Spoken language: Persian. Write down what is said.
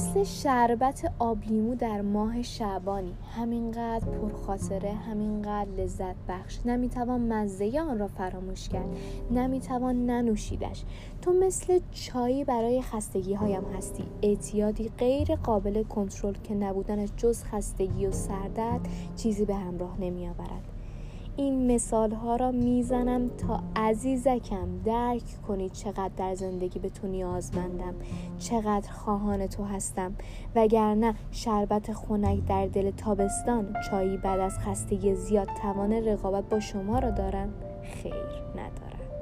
مثل شربت آبلیمو در ماه شعبانی. همینقدر پرخاطره همینقدر لذت بخش. نمی‌توان مزه آن را فراموش کرد. نمی‌توان ننوشیدش. تو مثل چایی برای خستگی هایم هستی. اعتیادی غیر قابل کنترل که نبودن جز خستگی و سردت چیزی به همراه نمی آورد این مثال ها را می‌زنم تا عزیزکم درک کنی چقدر در زندگی به تو نیازمندم چقدر خواهان تو هستم. وگرنه شربت خنک در دل تابستان چایی بعد از خستگی زیاد توان رقابت با شما را دارم خیر ندارم.